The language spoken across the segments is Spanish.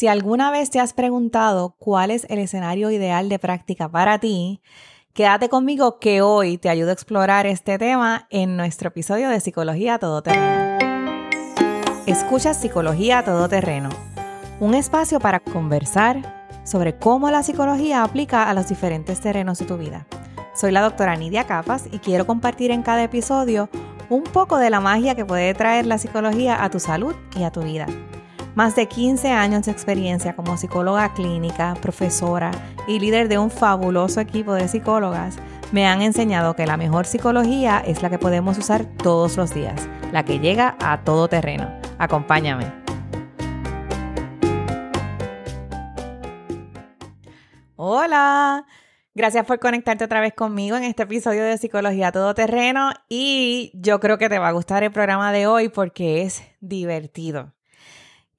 Si alguna vez te has preguntado cuál es el escenario ideal de práctica para ti, quédate conmigo que hoy te ayudo a explorar este tema en nuestro episodio de Psicología Todoterreno. Escucha Psicología Todoterreno, un espacio para conversar sobre cómo la psicología aplica a los diferentes terrenos de tu vida. Soy la doctora Nidia Capas y quiero compartir en cada episodio un poco de la magia que puede traer la psicología a tu salud y a tu vida. Más de 15 años de experiencia como psicóloga clínica, profesora y líder de un fabuloso equipo de psicólogas me han enseñado que la mejor psicología es la que podemos usar todos los días, la que llega a todo terreno. Acompáñame. Hola, gracias por conectarte otra vez conmigo en este episodio de Psicología Todoterreno y yo creo que te va a gustar el programa de hoy porque es divertido.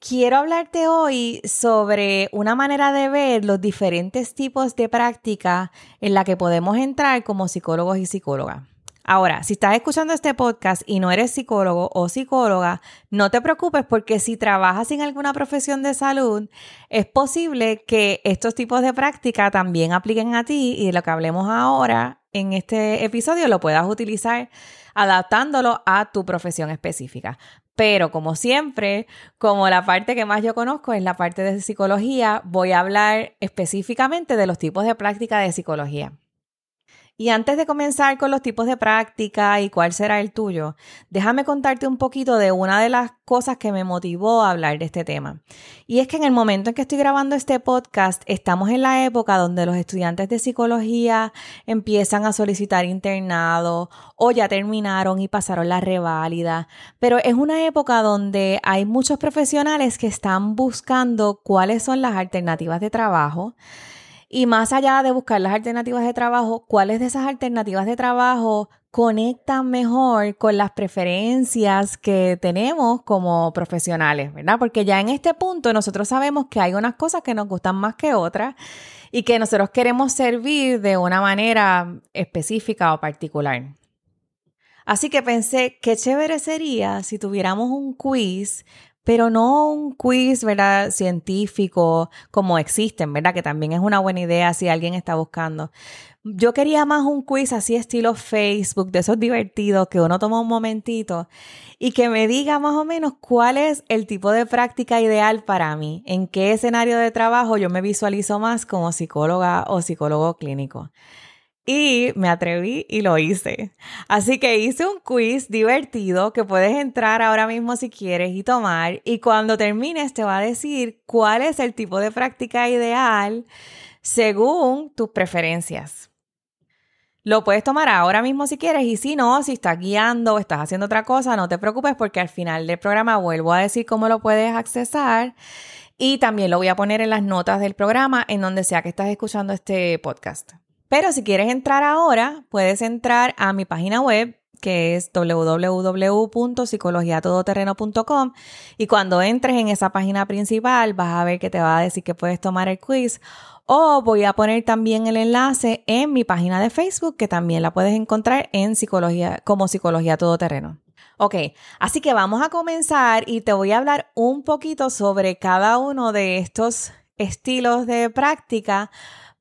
Quiero hablarte hoy sobre una manera de ver los diferentes tipos de práctica en la que podemos entrar como psicólogos y psicólogas. Ahora, si estás escuchando este podcast y no eres psicólogo o psicóloga, no te preocupes porque si trabajas en alguna profesión de salud, es posible que estos tipos de práctica también apliquen a ti y de lo que hablemos ahora en este episodio lo puedas utilizar adaptándolo a tu profesión específica. Pero como siempre, como la parte que más yo conozco es la parte de psicología, voy a hablar específicamente de los tipos de práctica de psicología. Y antes de comenzar con los tipos de práctica y cuál será el tuyo, déjame contarte un poquito de una de las cosas que me motivó a hablar de este tema. Y es que en el momento en que estoy grabando este podcast, estamos en la época donde los estudiantes de psicología empiezan a solicitar internado o ya terminaron y pasaron la reválida. Pero es una época donde hay muchos profesionales que están buscando cuáles son las alternativas de trabajo y más allá de buscar las alternativas de trabajo, ¿cuáles de esas alternativas de trabajo conectan mejor con las preferencias que tenemos como profesionales, ¿verdad? Porque ya en este punto nosotros sabemos que hay unas cosas que nos gustan más que otras y que nosotros queremos servir de una manera específica o particular. Así que pensé, qué chévere sería si tuviéramos un quiz pero no un quiz, ¿verdad? Científico como existen, ¿verdad? Que también es una buena idea si alguien está buscando. Yo quería más un quiz así estilo Facebook, de esos divertidos que uno toma un momentito y que me diga más o menos cuál es el tipo de práctica ideal para mí, en qué escenario de trabajo yo me visualizo más como psicóloga o psicólogo clínico. Y me atreví y lo hice. Así que hice un quiz divertido que puedes entrar ahora mismo si quieres y tomar. Y cuando termines te va a decir cuál es el tipo de práctica ideal según tus preferencias. Lo puedes tomar ahora mismo si quieres y si no, si estás guiando o estás haciendo otra cosa, no te preocupes porque al final del programa vuelvo a decir cómo lo puedes accesar y también lo voy a poner en las notas del programa en donde sea que estás escuchando este podcast. Pero si quieres entrar ahora, puedes entrar a mi página web que es www.psicologiatodoterreno.com y cuando entres en esa página principal vas a ver que te va a decir que puedes tomar el quiz o voy a poner también el enlace en mi página de Facebook que también la puedes encontrar en psicología como psicología todoterreno. Ok, así que vamos a comenzar y te voy a hablar un poquito sobre cada uno de estos estilos de práctica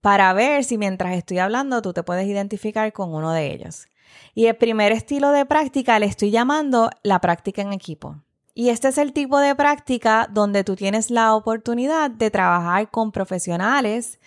para ver si mientras estoy hablando tú te puedes identificar con uno de ellos. Y el primer estilo de práctica le estoy llamando la práctica en equipo. Y este es el tipo de práctica donde tú tienes la oportunidad de trabajar con profesionales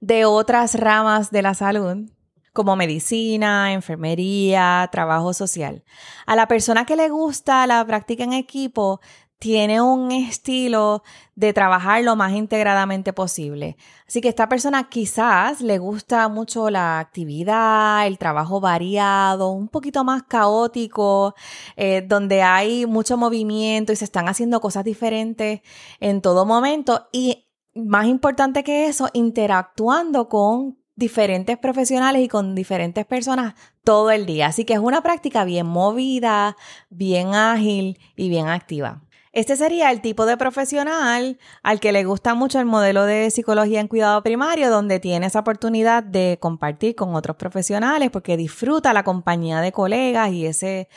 de otras ramas de la salud, como medicina, enfermería, trabajo social. A la persona que le gusta la práctica en equipo, tiene un estilo de trabajar lo más integradamente posible. Así que esta persona quizás le gusta mucho la actividad, el trabajo variado, un poquito más caótico, eh, donde hay mucho movimiento y se están haciendo cosas diferentes en todo momento y más importante que eso, interactuando con diferentes profesionales y con diferentes personas todo el día. Así que es una práctica bien movida, bien ágil y bien activa. Este sería el tipo de profesional al que le gusta mucho el modelo de psicología en cuidado primario, donde tiene esa oportunidad de compartir con otros profesionales porque disfruta la compañía de colegas y ese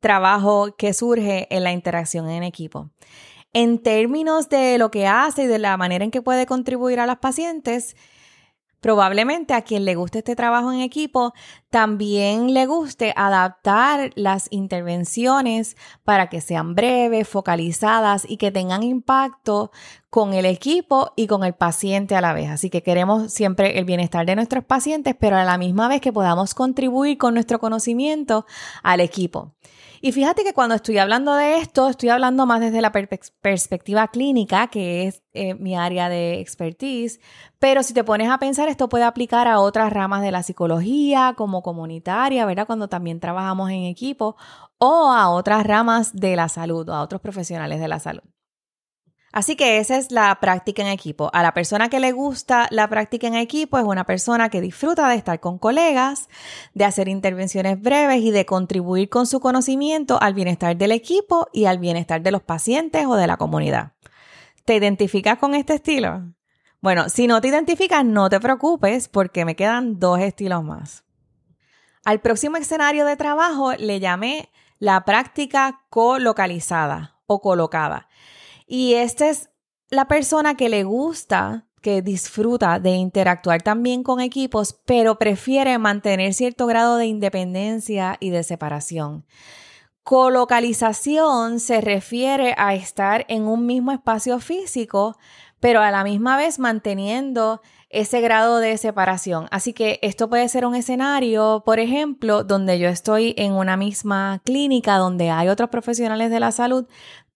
trabajo que surge en la interacción en equipo. En términos de lo que hace y de la manera en que puede contribuir a las pacientes, Probablemente a quien le guste este trabajo en equipo también le guste adaptar las intervenciones para que sean breves, focalizadas y que tengan impacto con el equipo y con el paciente a la vez. Así que queremos siempre el bienestar de nuestros pacientes, pero a la misma vez que podamos contribuir con nuestro conocimiento al equipo. Y fíjate que cuando estoy hablando de esto, estoy hablando más desde la perspectiva clínica, que es eh, mi área de expertise, pero si te pones a pensar, esto puede aplicar a otras ramas de la psicología, como comunitaria, ¿verdad? Cuando también trabajamos en equipo, o a otras ramas de la salud, o a otros profesionales de la salud. Así que esa es la práctica en equipo. A la persona que le gusta la práctica en equipo es una persona que disfruta de estar con colegas, de hacer intervenciones breves y de contribuir con su conocimiento al bienestar del equipo y al bienestar de los pacientes o de la comunidad. ¿Te identificas con este estilo? Bueno, si no te identificas, no te preocupes porque me quedan dos estilos más. Al próximo escenario de trabajo le llamé la práctica colocalizada o colocada. Y esta es la persona que le gusta, que disfruta de interactuar también con equipos, pero prefiere mantener cierto grado de independencia y de separación. Colocalización se refiere a estar en un mismo espacio físico, pero a la misma vez manteniendo ese grado de separación. Así que esto puede ser un escenario, por ejemplo, donde yo estoy en una misma clínica donde hay otros profesionales de la salud,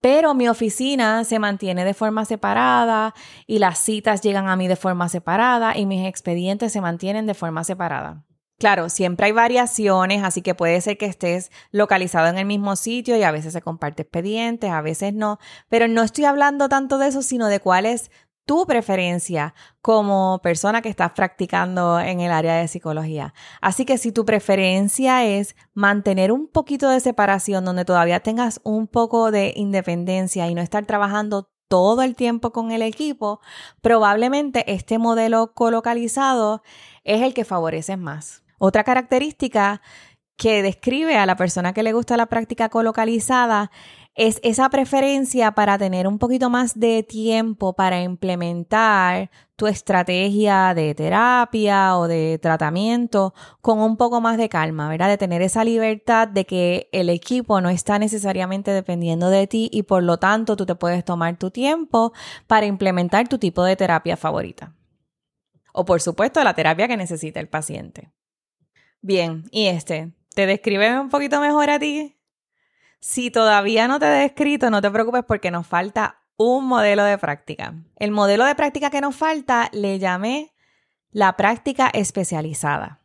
pero mi oficina se mantiene de forma separada y las citas llegan a mí de forma separada y mis expedientes se mantienen de forma separada. Claro, siempre hay variaciones, así que puede ser que estés localizado en el mismo sitio y a veces se comparte expedientes, a veces no, pero no estoy hablando tanto de eso, sino de cuál es tu preferencia como persona que estás practicando en el área de psicología. Así que si tu preferencia es mantener un poquito de separación donde todavía tengas un poco de independencia y no estar trabajando todo el tiempo con el equipo, probablemente este modelo colocalizado es el que favorece más. Otra característica que describe a la persona que le gusta la práctica colocalizada es esa preferencia para tener un poquito más de tiempo para implementar tu estrategia de terapia o de tratamiento con un poco más de calma, ¿verdad? De tener esa libertad de que el equipo no está necesariamente dependiendo de ti y por lo tanto tú te puedes tomar tu tiempo para implementar tu tipo de terapia favorita. O por supuesto la terapia que necesita el paciente. Bien, ¿y este? ¿Te describe un poquito mejor a ti? Si todavía no te he descrito, no te preocupes porque nos falta un modelo de práctica. El modelo de práctica que nos falta le llamé la práctica especializada.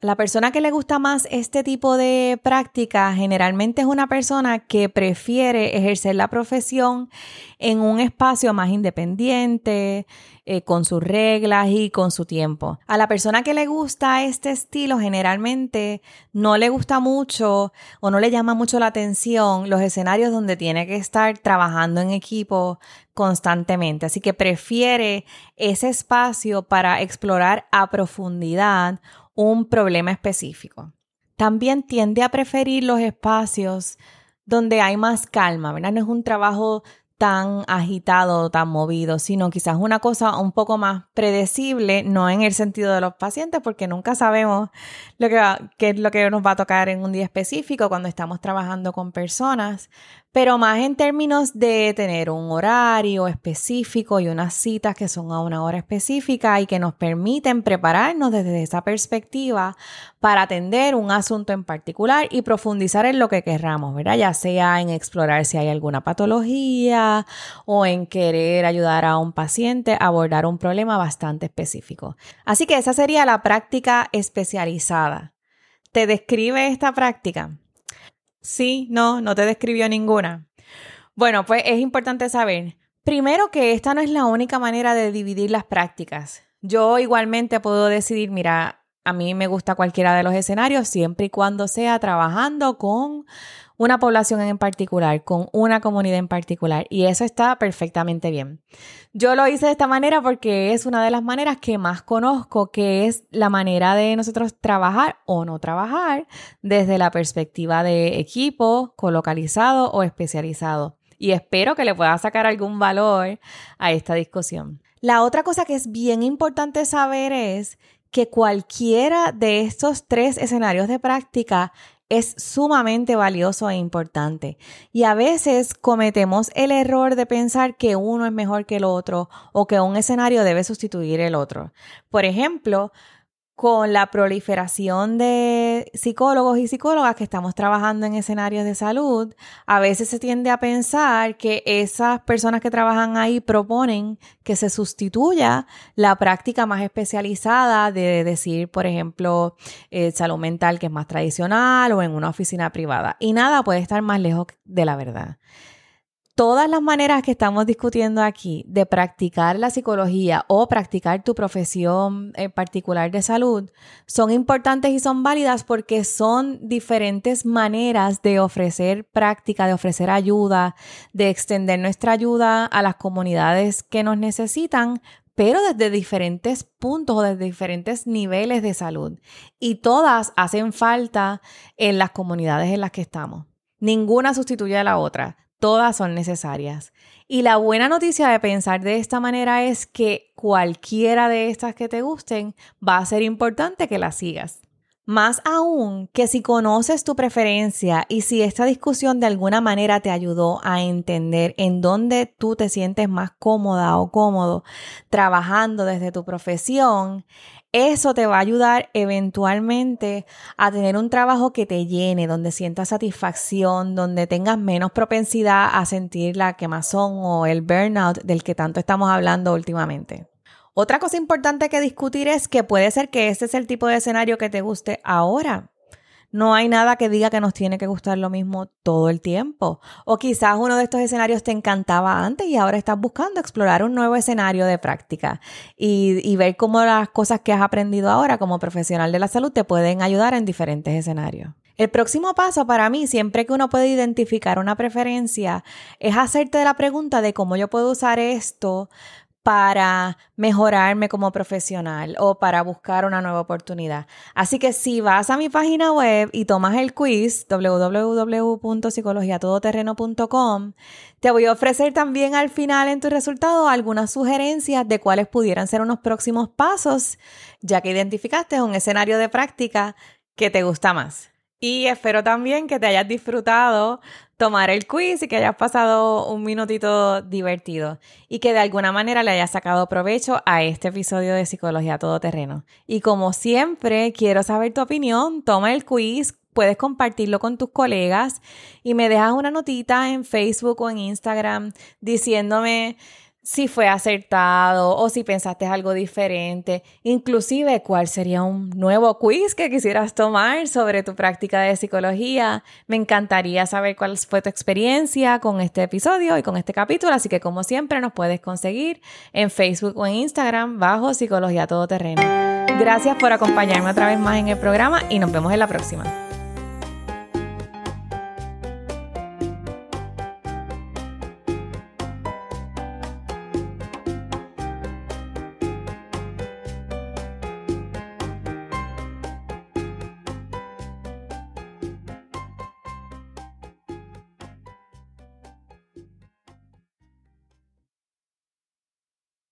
La persona que le gusta más este tipo de práctica generalmente es una persona que prefiere ejercer la profesión en un espacio más independiente, eh, con sus reglas y con su tiempo. A la persona que le gusta este estilo generalmente no le gusta mucho o no le llama mucho la atención los escenarios donde tiene que estar trabajando en equipo constantemente. Así que prefiere ese espacio para explorar a profundidad un problema específico. También tiende a preferir los espacios donde hay más calma, ¿verdad? No es un trabajo tan agitado, tan movido, sino quizás una cosa un poco más predecible, no en el sentido de los pacientes, porque nunca sabemos qué es lo que nos va a tocar en un día específico cuando estamos trabajando con personas, pero más en términos de tener un horario específico y unas citas que son a una hora específica y que nos permiten prepararnos desde esa perspectiva para atender un asunto en particular y profundizar en lo que querramos, ¿verdad? Ya sea en explorar si hay alguna patología o en querer ayudar a un paciente a abordar un problema bastante específico. Así que esa sería la práctica especializada. ¿Te describe esta práctica? Sí, no, no te describió ninguna. Bueno, pues es importante saber, primero que esta no es la única manera de dividir las prácticas. Yo igualmente puedo decidir, mira, a mí me gusta cualquiera de los escenarios siempre y cuando sea trabajando con una población en particular, con una comunidad en particular. Y eso está perfectamente bien. Yo lo hice de esta manera porque es una de las maneras que más conozco, que es la manera de nosotros trabajar o no trabajar desde la perspectiva de equipo, colocalizado o especializado. y espero que le pueda sacar algún valor a esta discusión. La otra cosa que es bien importante saber es que cualquiera de estos tres escenarios de práctica es sumamente valioso e importante. Y a veces cometemos el error de pensar que uno es mejor que el otro o que un escenario debe sustituir el otro. Por ejemplo, con la proliferación de psicólogos y psicólogas que estamos trabajando en escenarios de salud, a veces se tiende a pensar que esas personas que trabajan ahí proponen que se sustituya la práctica más especializada de decir, por ejemplo, el salud mental que es más tradicional o en una oficina privada. Y nada puede estar más lejos de la verdad todas las maneras que estamos discutiendo aquí de practicar la psicología o practicar tu profesión en particular de salud son importantes y son válidas porque son diferentes maneras de ofrecer práctica, de ofrecer ayuda, de extender nuestra ayuda a las comunidades que nos necesitan, pero desde diferentes puntos o desde diferentes niveles de salud. Y todas hacen falta en las comunidades en las que estamos. Ninguna sustituye a la otra todas son necesarias. Y la buena noticia de pensar de esta manera es que cualquiera de estas que te gusten va a ser importante que las sigas. Más aún que si conoces tu preferencia y si esta discusión de alguna manera te ayudó a entender en dónde tú te sientes más cómoda o cómodo trabajando desde tu profesión, eso te va a ayudar eventualmente a tener un trabajo que te llene, donde sientas satisfacción, donde tengas menos propensidad a sentir la quemazón o el burnout del que tanto estamos hablando últimamente. Otra cosa importante que discutir es que puede ser que este es el tipo de escenario que te guste ahora, no hay nada que diga que nos tiene que gustar lo mismo todo el tiempo. O quizás uno de estos escenarios te encantaba antes y ahora estás buscando explorar un nuevo escenario de práctica y, ver cómo las cosas que has aprendido ahora como profesional de la salud te pueden ayudar en diferentes escenarios. El próximo paso para mí, siempre que uno puede identificar una preferencia, es hacerte la pregunta de cómo yo puedo usar esto para mejorarme como profesional o para buscar una nueva oportunidad. Así que si vas a mi página web y tomas el quiz www.psicologiatodoterreno.com, te voy a ofrecer también al final en tu resultado algunas sugerencias de cuáles pudieran ser unos próximos pasos, ya que identificaste un escenario de práctica que te gusta más. Y espero también que te hayas disfrutado tomar el quiz y que hayas pasado un minutito divertido y que de alguna manera le hayas sacado provecho a este episodio de Psicología Todoterreno. Y como siempre, quiero saber tu opinión. Toma el quiz, puedes compartirlo con tus colegas y me dejas una notita en Facebook o en Instagram diciéndome si fue acertado o si pensaste algo diferente, inclusive cuál sería un nuevo quiz que quisieras tomar sobre tu práctica de psicología. Me encantaría saber cuál fue tu experiencia con este episodio y con este capítulo, así que como siempre nos puedes conseguir en Facebook o en Instagram bajo Psicología Todoterreno. Gracias por acompañarme otra vez más en el programa y nos vemos en la próxima.